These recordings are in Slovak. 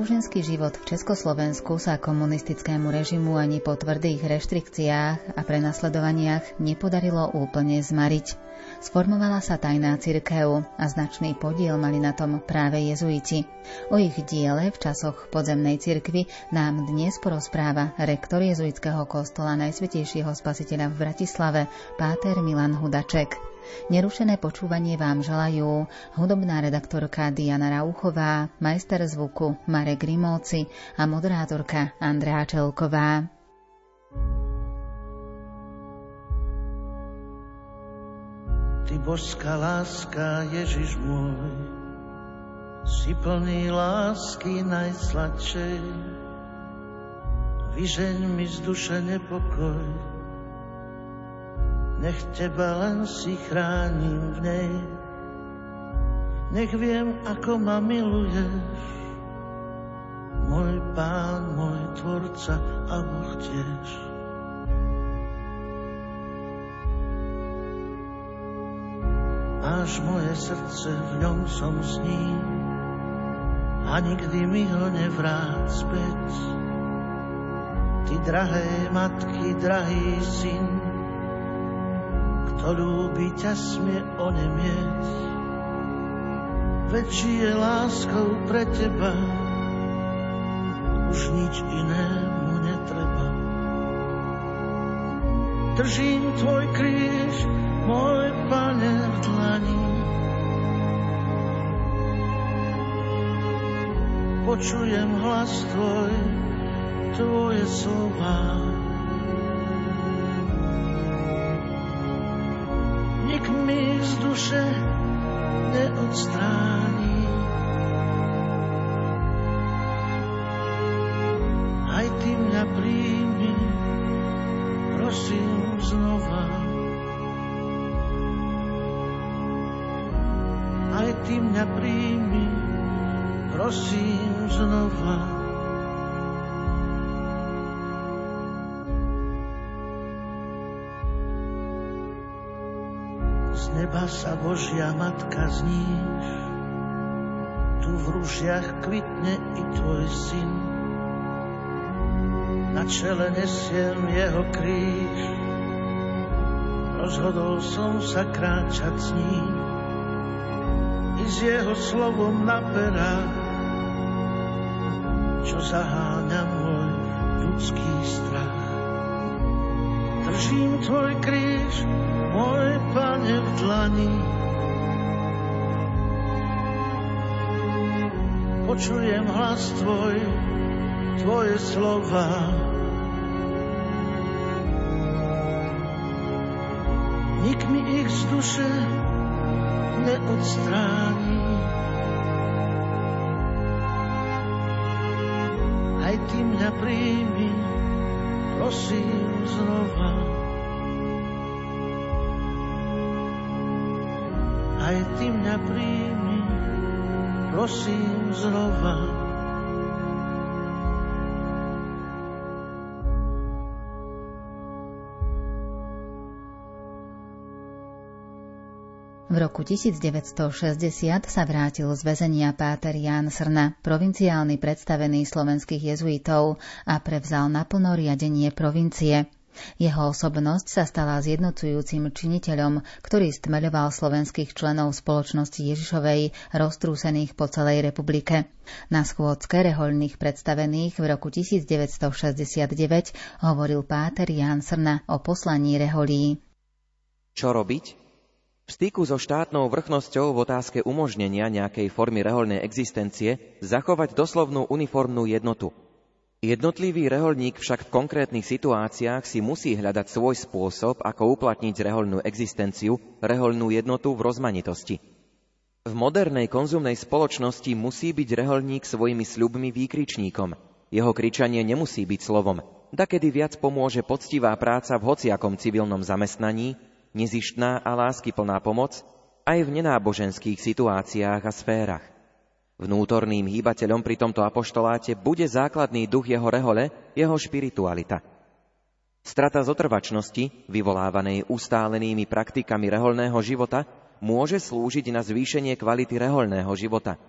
Náboženský život v Československu sa komunistickému režimu ani po tvrdých reštrikciách a prenasledovaniach nepodarilo úplne zmariť. Sformovala sa tajná cirkev a značný podiel mali na tom práve jezuiti. O ich diele v časoch podzemnej cirkvy nám dnes porozpráva rektor jezuitského kostola Najsvetejšieho spasiteľa v Bratislave, páter Milan Hudaček. Nerušené počúvanie vám želajú hudobná redaktorka Diana Rauchová, majster zvuku Marek Grimovci a moderátorka Andrea Čelková. Ty božská láska, Ježiš môj, si plný lásky najsladšej. Vyžeň mi z duše nepokoj, nech teba len si chránim v nej. Nech viem, ako ma miluješ, môj pán, môj tvorca a Boh tiež. Máš moje srdce, v ňom som s ním a nikdy mi ho nevrát späť. Ty drahé matky, drahý syn, kto ľúbi ťa smie onemieť. Väčší je láskou pre teba, už nič inému netreba. Držím tvoj kríž, môj pane v dlani. Počujem hlas tvoj, tvoje slova. Duše neodstráni. Neba sa Božia Matka zníš, tu v rúžiach kvitne i tvoj syn. Na čele nesiem jeho kríž, rozhodol som sa kráčať s ním i s jeho slovom na perách, čo zaháňa môj ľudský strach. Držím tvoj kríž, môj pane v dlani. Počujem hlas tvoj, tvoje slova. Nik mi ich z duše neodstráni. Aj ty mňa príjmi, prosím znova. Aj ty mňa príjmi, prosím znova. V roku 1960 sa vrátil z väzenia páter Jan Srna, provinciálny predstavený slovenských jezuitov a prevzal naplno riadenie provincie. Jeho osobnosť sa stala zjednocujúcim činiteľom, ktorý stmeľoval slovenských členov spoločnosti Ježišovej roztrúsených po celej republike. Na schôdzke rehoľných predstavených v roku 1969 hovoril páter Jan Srna o poslaní reholí. Čo robiť? V styku so štátnou vrchnosťou v otázke umožnenia nejakej formy reholnej existencie zachovať doslovnú uniformnú jednotu – Jednotlivý reholník však v konkrétnych situáciách si musí hľadať svoj spôsob, ako uplatniť reholnú existenciu, reholnú jednotu v rozmanitosti. V modernej konzumnej spoločnosti musí byť reholník svojimi sľubmi výkričníkom. Jeho kričanie nemusí byť slovom. Dakedy viac pomôže poctivá práca v hociakom civilnom zamestnaní, nezištná a láskyplná pomoc aj v nenáboženských situáciách a sférach. Vnútorným hýbateľom pri tomto apoštoláte bude základný duch jeho rehole, jeho špiritualita. Strata zotrvačnosti, vyvolávanej ustálenými praktikami reholného života, môže slúžiť na zvýšenie kvality reholného života.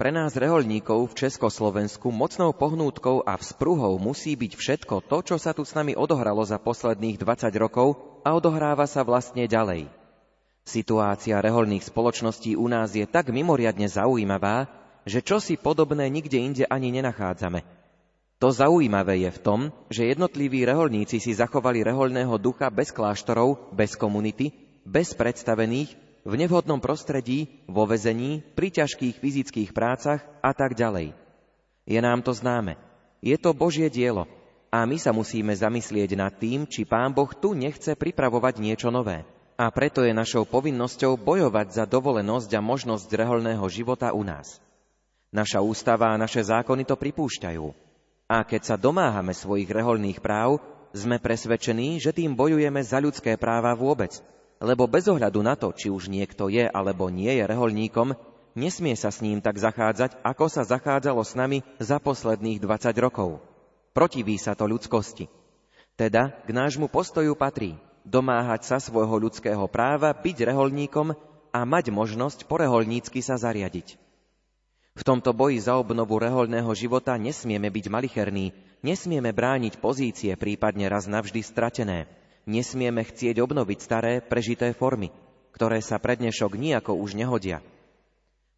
Pre nás reholníkov v Československu mocnou pohnútkou a vzpruhou musí byť všetko to, čo sa tu s nami odohralo za posledných 20 rokov a odohráva sa vlastne ďalej. Situácia reholných spoločností u nás je tak mimoriadne zaujímavá, že čosi podobné nikde inde ani nenachádzame. To zaujímavé je v tom, že jednotliví reholníci si zachovali reholného ducha bez kláštorov, bez komunity, bez predstavených, v nevhodnom prostredí, vo vezení, pri ťažkých fyzických prácach a tak ďalej. Je nám to známe. Je to Božie dielo a my sa musíme zamyslieť nad tým, či Pán Boh tu nechce pripravovať niečo nové. A preto je našou povinnosťou bojovať za dovolenosť a možnosť reholného života u nás. Naša ústava a naše zákony to pripúšťajú. A keď sa domáhame svojich reholných práv, sme presvedčení, že tým bojujeme za ľudské práva vôbec – lebo bez ohľadu na to, či už niekto je alebo nie je reholníkom, nesmie sa s ním tak zachádzať, ako sa zachádzalo s nami za posledných 20 rokov. Protiví sa to ľudskosti. Teda k nášmu postoju patrí domáhať sa svojho ľudského práva, byť reholníkom a mať možnosť poreholnícky sa zariadiť. V tomto boji za obnovu reholného života nesmieme byť malicherní, nesmieme brániť pozície prípadne raz navždy stratené, nesmieme chcieť obnoviť staré, prežité formy, ktoré sa pred dnešok nijako už nehodia.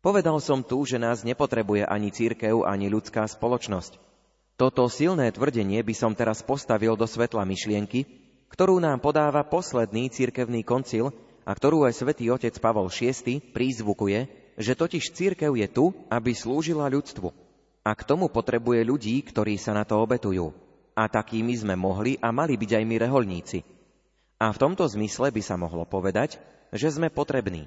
Povedal som tu, že nás nepotrebuje ani církev, ani ľudská spoločnosť. Toto silné tvrdenie by som teraz postavil do svetla myšlienky, ktorú nám podáva posledný církevný koncil a ktorú aj svätý otec Pavol VI prízvukuje, že totiž církev je tu, aby slúžila ľudstvu. A k tomu potrebuje ľudí, ktorí sa na to obetujú. A takými sme mohli a mali byť aj my reholníci – a v tomto zmysle by sa mohlo povedať, že sme potrební.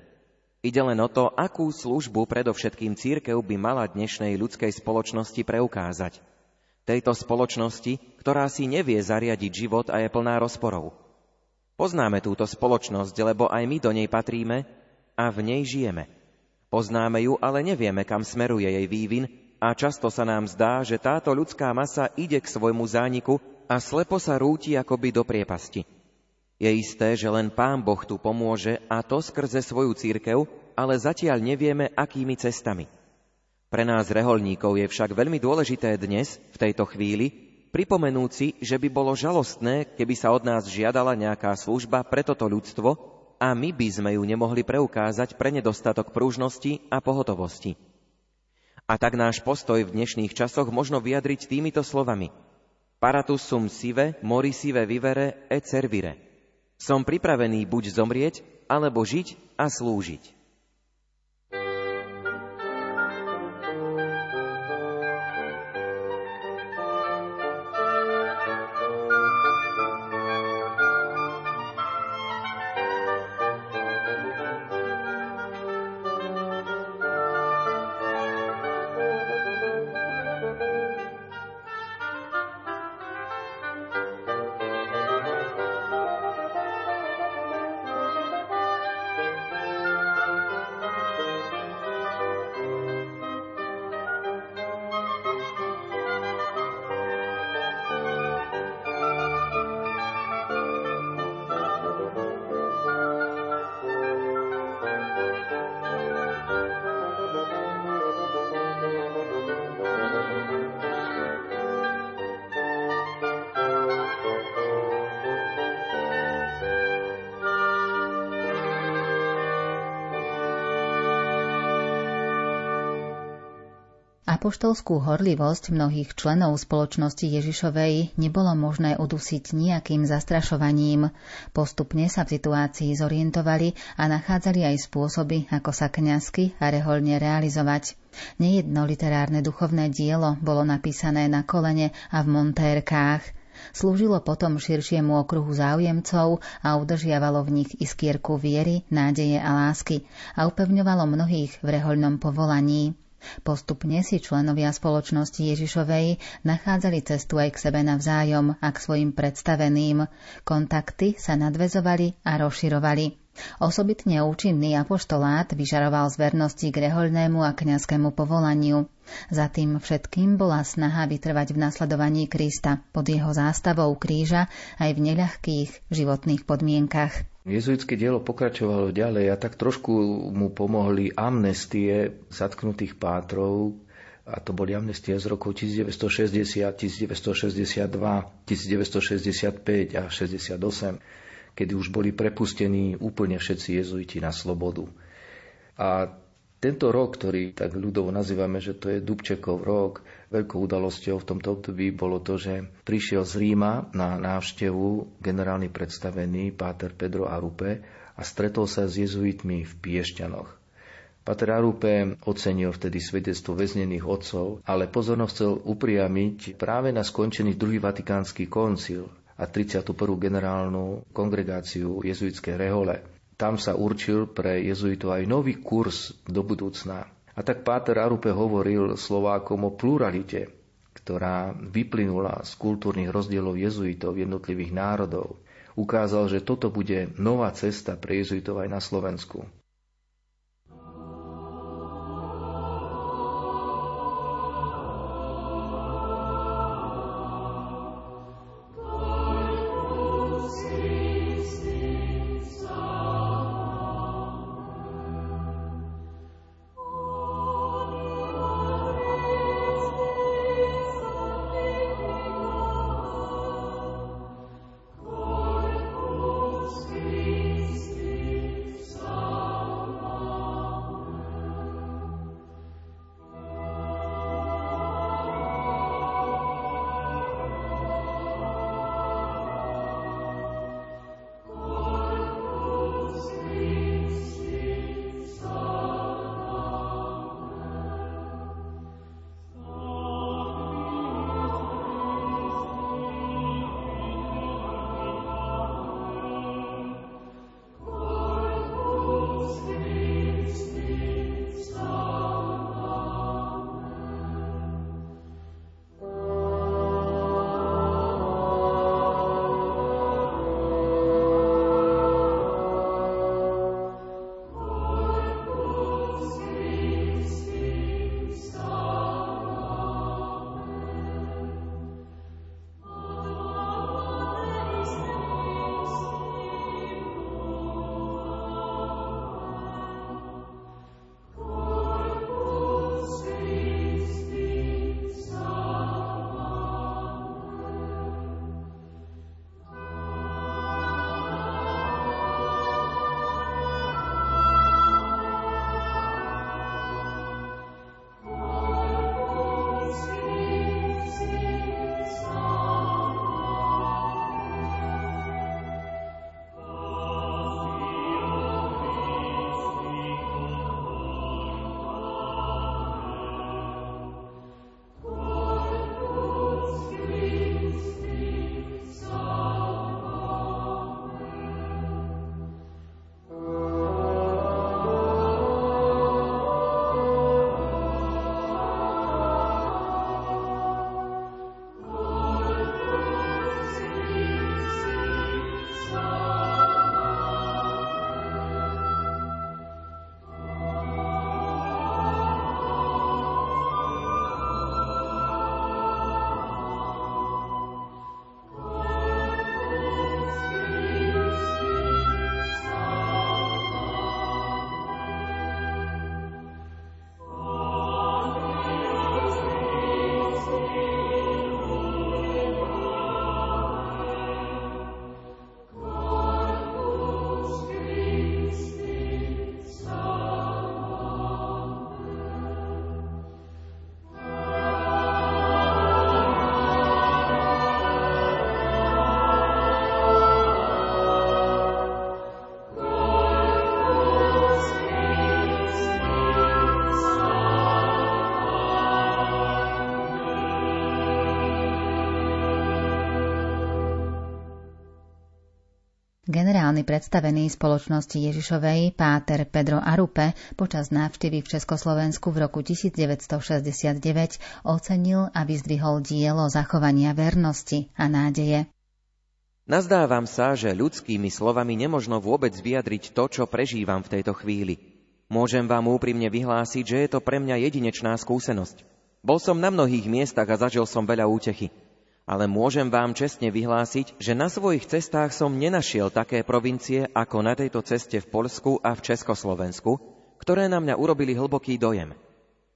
Ide len o to, akú službu predovšetkým církev by mala dnešnej ľudskej spoločnosti preukázať. Tejto spoločnosti, ktorá si nevie zariadiť život a je plná rozporov. Poznáme túto spoločnosť, lebo aj my do nej patríme a v nej žijeme. Poznáme ju, ale nevieme, kam smeruje jej vývin a často sa nám zdá, že táto ľudská masa ide k svojmu zániku a slepo sa rúti akoby do priepasti. Je isté, že len Pán Boh tu pomôže a to skrze svoju církev, ale zatiaľ nevieme, akými cestami. Pre nás reholníkov je však veľmi dôležité dnes, v tejto chvíli, pripomenúci, že by bolo žalostné, keby sa od nás žiadala nejaká služba pre toto ľudstvo a my by sme ju nemohli preukázať pre nedostatok prúžnosti a pohotovosti. A tak náš postoj v dnešných časoch možno vyjadriť týmito slovami. Paratus sum sive, mori sive vivere et servire. Som pripravený buď zomrieť, alebo žiť a slúžiť. Apoštolskú horlivosť mnohých členov spoločnosti Ježišovej nebolo možné udusiť nejakým zastrašovaním. Postupne sa v situácii zorientovali a nachádzali aj spôsoby, ako sa kňazky a reholne realizovať. Nejedno literárne duchovné dielo bolo napísané na kolene a v montérkách. Slúžilo potom širšiemu okruhu záujemcov a udržiavalo v nich iskierku viery, nádeje a lásky a upevňovalo mnohých v rehoľnom povolaní. Postupne si členovia spoločnosti Ježišovej nachádzali cestu aj k sebe navzájom a k svojim predstaveným. Kontakty sa nadvezovali a rozširovali. Osobitne účinný apoštolát vyžaroval z vernosti k rehoľnému a kňazskému povolaniu. Za tým všetkým bola snaha vytrvať v nasledovaní Krista pod jeho zástavou kríža aj v neľahkých životných podmienkach. Jezuitské dielo pokračovalo ďalej a tak trošku mu pomohli amnestie zatknutých pátrov, a to boli amnestie z rokov 1960, 1962, 1965 a 68, kedy už boli prepustení úplne všetci jezuiti na slobodu. A tento rok, ktorý tak ľudovo nazývame, že to je Dubčekov rok, veľkou udalosťou v tomto období bolo to, že prišiel z Ríma na návštevu generálny predstavený Páter Pedro Arupe a stretol sa s jezuitmi v Piešťanoch. Pater Arupe ocenil vtedy svedectvo väznených otcov, ale pozornosť chcel upriamiť práve na skončený druhý vatikánsky koncil a 31. generálnu kongregáciu jezuitskej rehole. Tam sa určil pre jezuitov aj nový kurz do budúcna. A tak Páter Arupe hovoril Slovákom o pluralite, ktorá vyplynula z kultúrnych rozdielov jezuitov jednotlivých národov. Ukázal, že toto bude nová cesta pre jezuitov aj na Slovensku. Predstavený spoločnosti Ježišovej Páter Pedro Arupe počas návštevy v Československu v roku 1969 ocenil a vyzdvihol dielo zachovania vernosti a nádeje. Nazdávam sa, že ľudskými slovami nemožno vôbec vyjadriť to, čo prežívam v tejto chvíli. Môžem vám úprimne vyhlásiť, že je to pre mňa jedinečná skúsenosť. Bol som na mnohých miestach a zažil som veľa útechy. Ale môžem vám čestne vyhlásiť, že na svojich cestách som nenašiel také provincie ako na tejto ceste v Polsku a v Československu, ktoré na mňa urobili hlboký dojem.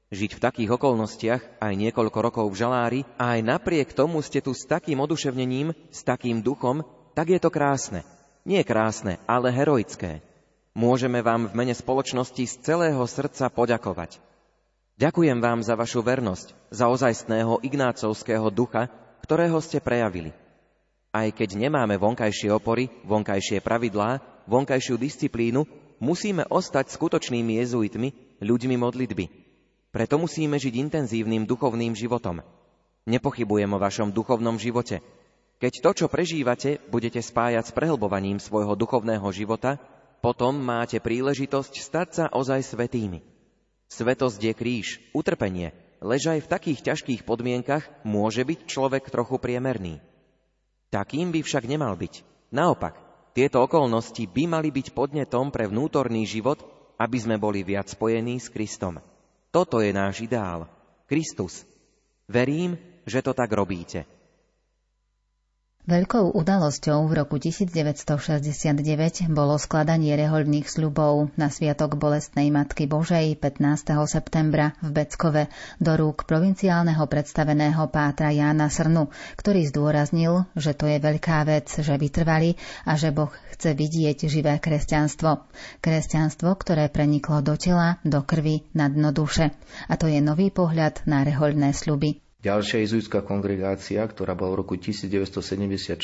Žiť v takých okolnostiach, aj niekoľko rokov v žalári, a aj napriek tomu ste tu s takým oduševnením, s takým duchom, tak je to krásne. Nie krásne, ale heroické. Môžeme vám v mene spoločnosti z celého srdca poďakovať. Ďakujem vám za vašu vernosť, za ozajstného ignácovského ducha, ktorého ste prejavili. Aj keď nemáme vonkajšie opory, vonkajšie pravidlá, vonkajšiu disciplínu, musíme ostať skutočnými jezuitmi, ľuďmi modlitby. Preto musíme žiť intenzívnym duchovným životom. Nepochybujem o vašom duchovnom živote. Keď to, čo prežívate, budete spájať s prehlbovaním svojho duchovného života, potom máte príležitosť stať sa ozaj svetými. Svetosť je kríž, utrpenie, lež aj v takých ťažkých podmienkach môže byť človek trochu priemerný. Takým by však nemal byť. Naopak, tieto okolnosti by mali byť podnetom pre vnútorný život, aby sme boli viac spojení s Kristom. Toto je náš ideál. Kristus. Verím, že to tak robíte. Veľkou udalosťou v roku 1969 bolo skladanie rehoľných sľubov na Sviatok Bolestnej Matky Božej 15. septembra v Beckove do rúk provinciálneho predstaveného pátra Jána Srnu, ktorý zdôraznil, že to je veľká vec, že vytrvali a že Boh chce vidieť živé kresťanstvo. Kresťanstvo, ktoré preniklo do tela, do krvi, na dno duše. A to je nový pohľad na rehoľné sľuby. Ďalšia jezuitská kongregácia, ktorá bola v roku 1974,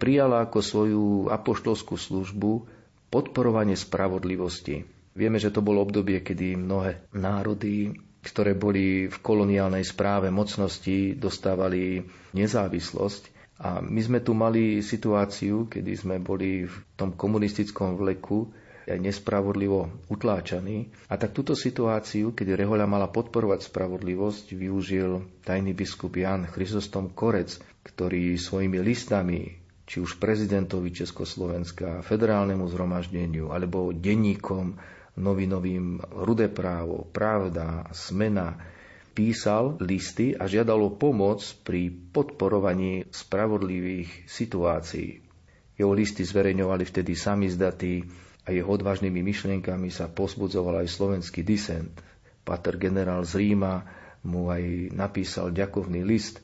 prijala ako svoju apoštolskú službu podporovanie spravodlivosti. Vieme, že to bolo obdobie, kedy mnohé národy, ktoré boli v koloniálnej správe mocnosti, dostávali nezávislosť. A my sme tu mali situáciu, kedy sme boli v tom komunistickom vleku, nespravodlivo utláčaný. A tak túto situáciu, keď Rehoľa mala podporovať spravodlivosť, využil tajný biskup Jan Chrysostom Korec, ktorý svojimi listami či už prezidentovi Československa, federálnemu zhromaždeniu alebo denníkom novinovým Rudé právo, Pravda, Smena, písal listy a žiadal o pomoc pri podporovaní spravodlivých situácií. Jeho listy zverejňovali vtedy samizdatí a jeho odvážnymi myšlienkami sa pozbudzoval aj slovenský disent. Pater generál z Ríma mu aj napísal ďakovný list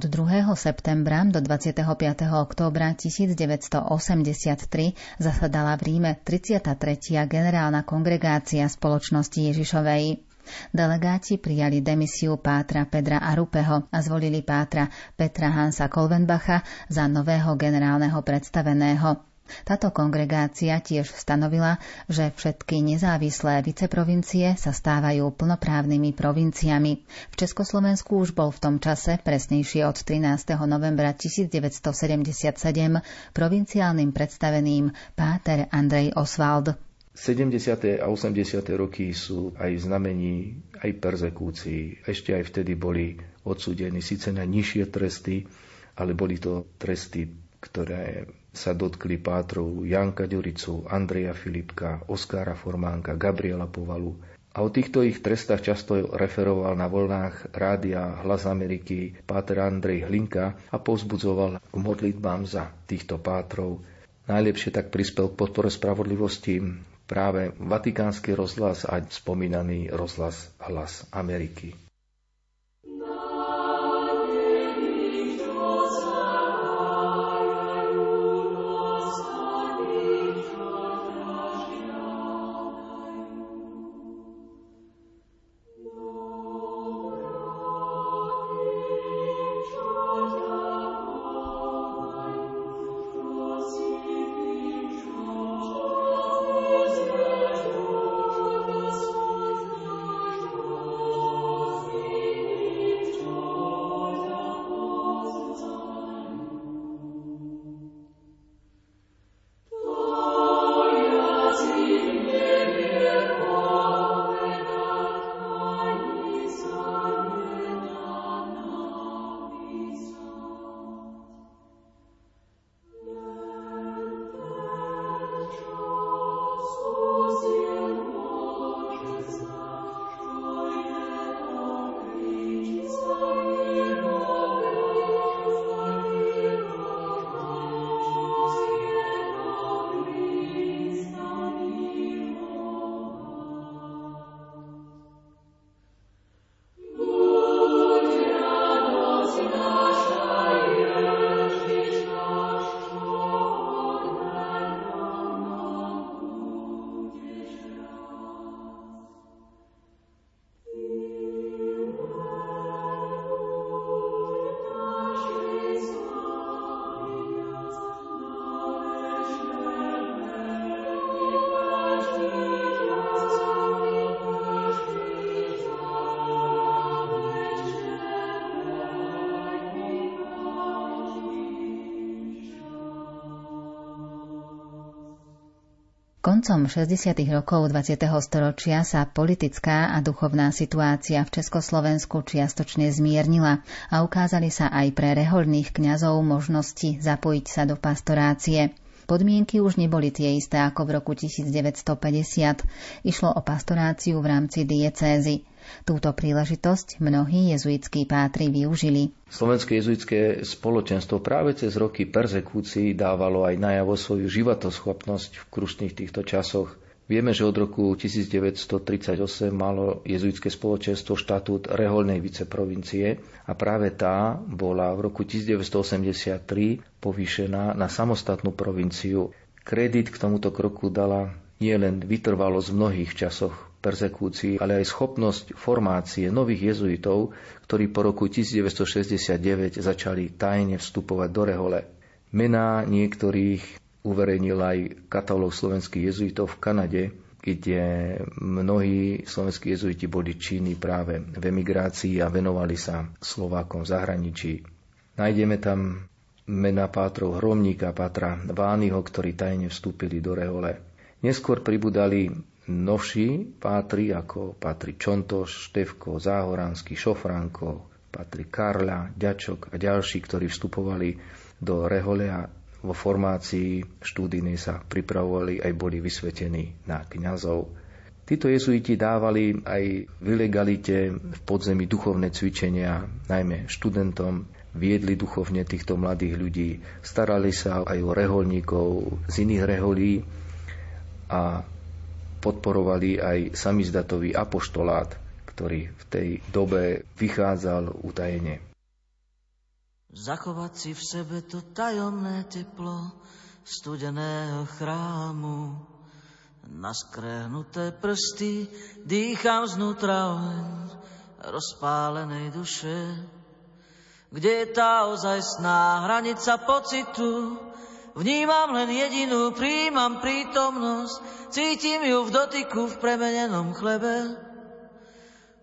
Od 2. septembra do 25. októbra 1983 zasadala v Ríme 33. generálna kongregácia spoločnosti Ježišovej. Delegáti prijali demisiu pátra Pedra Arupeho a zvolili pátra Petra Hansa Kolvenbacha za nového generálneho predstaveného. Táto kongregácia tiež stanovila, že všetky nezávislé viceprovincie sa stávajú plnoprávnymi provinciami. V Československu už bol v tom čase, presnejšie od 13. novembra 1977, provinciálnym predstaveným páter Andrej Oswald. 70. a 80. roky sú aj znamení aj perzekúcií. Ešte aj vtedy boli odsúdení síce na nižšie tresty, ale boli to tresty, ktoré sa dotkli pátrov Janka Ďuricu, Andreja Filipka, Oskára Formánka, Gabriela Povalu. A o týchto ich trestách často referoval na voľnách rádia Hlas Ameriky páter Andrej Hlinka a povzbudzoval k modlitbám za týchto pátrov. Najlepšie tak prispel k podpore spravodlivosti práve Vatikánsky rozhlas a spomínaný rozhlas Hlas Ameriky. Koncom 60. rokov 20. storočia sa politická a duchovná situácia v Československu čiastočne zmiernila a ukázali sa aj pre rehoľných kňazov možnosti zapojiť sa do pastorácie. Podmienky už neboli tie isté ako v roku 1950. Išlo o pastoráciu v rámci diecézy. Túto príležitosť mnohí jezuitskí pátri využili. Slovenské jezuitské spoločenstvo práve cez roky persekúcií dávalo aj najavo svoju životoschopnosť v krušných týchto časoch. Vieme, že od roku 1938 malo jezuitské spoločenstvo štatút reholnej viceprovincie a práve tá bola v roku 1983 povýšená na samostatnú provinciu. Kredit k tomuto kroku dala nie len vytrvalosť v mnohých časoch persekúcií, ale aj schopnosť formácie nových jezuitov, ktorí po roku 1969 začali tajne vstupovať do rehole. Mená niektorých uverejnil aj katalóg slovenských jezuitov v Kanade, kde mnohí slovenskí jezuiti boli činní práve v emigrácii a venovali sa Slovákom v zahraničí. Nájdeme tam mena pátrov Hromníka, pátra Ványho, ktorí tajne vstúpili do rehole. Neskôr pribudali novší pátri, ako patrí Čontoš, Števko, Záhoranský, Šofranko, patrí Karla, Ďačok a ďalší, ktorí vstupovali do rehole a vo formácii štúdijnej sa pripravovali aj boli vysvetení na kňazov. Títo jezuiti dávali aj v ilegalite v podzemí duchovné cvičenia, najmä študentom, viedli duchovne týchto mladých ľudí, starali sa aj o reholníkov z iných reholí a podporovali aj samizdatový apoštolát, ktorý v tej dobe vychádzal utajene. Zachovať si v sebe to tajomné teplo studeného chrámu. Na skrehnuté prsty dýcham znútra oheň rozpálenej duše. Kde je tá ozajstná hranica pocitu, Vnímam len jedinú, príjmam prítomnosť, cítim ju v dotyku v premenenom chlebe.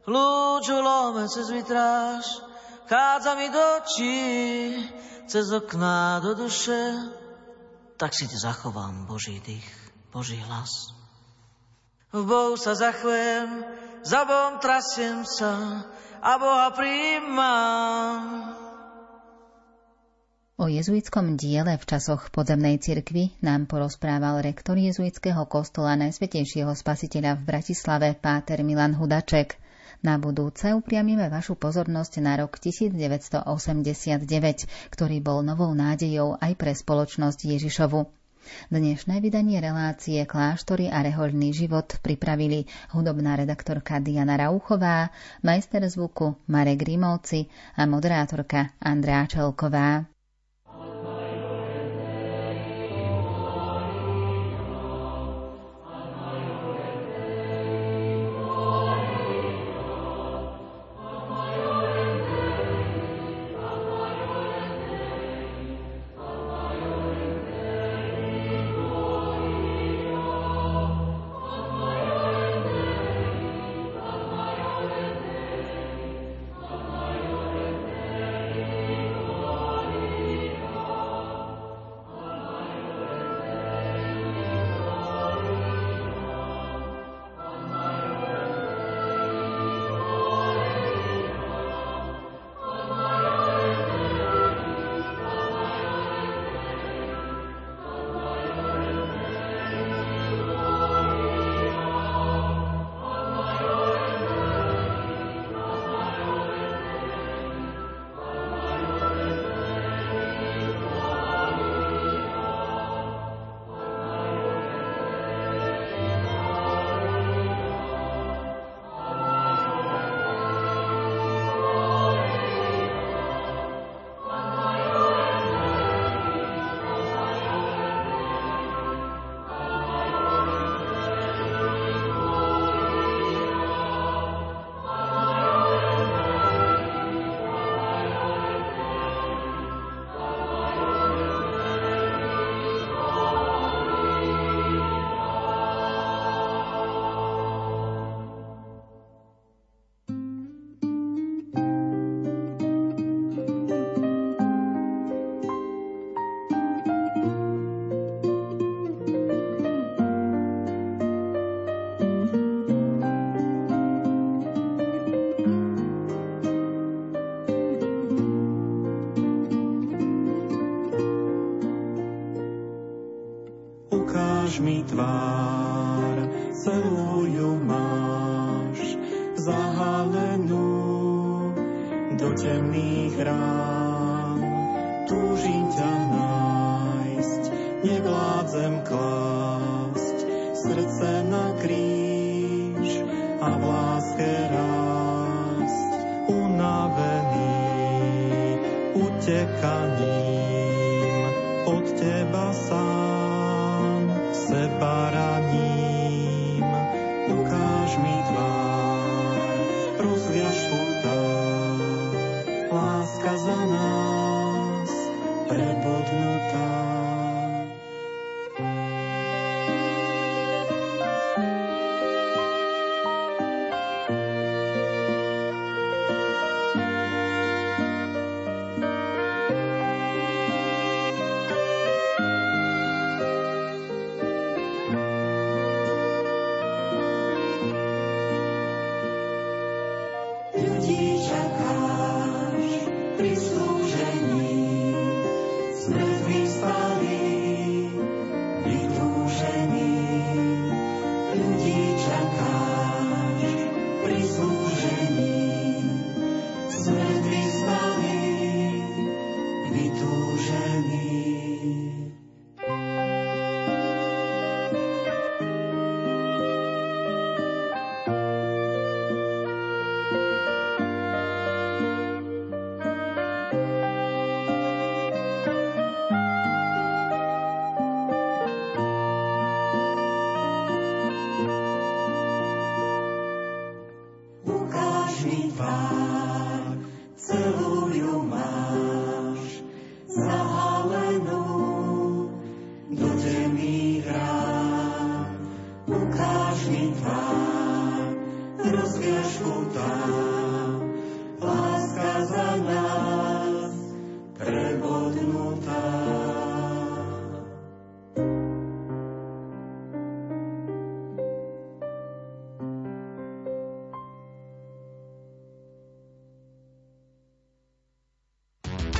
Lúču lome cez vitráž, chádza mi do očí, cez okná do duše. Tak si zachovám Boží dých, Boží hlas. V Bohu sa zachvem, za Bohom trasiem sa a Boha príjmam. O jezuitskom diele v časoch podzemnej cirkvi nám porozprával rektor jezuitského kostola Najsvetejšieho spasiteľa v Bratislave Páter Milan Hudaček. Na budúce upriamime vašu pozornosť na rok 1989, ktorý bol novou nádejou aj pre spoločnosť Ježišovu. Dnešné vydanie relácie Kláštory a rehoľný život pripravili hudobná redaktorka Diana Rauchová, majster zvuku Marek Grimovci a moderátorka Andrea Čelková. Mi tvár, rozviaž tvoj láska za nás prebodnutá.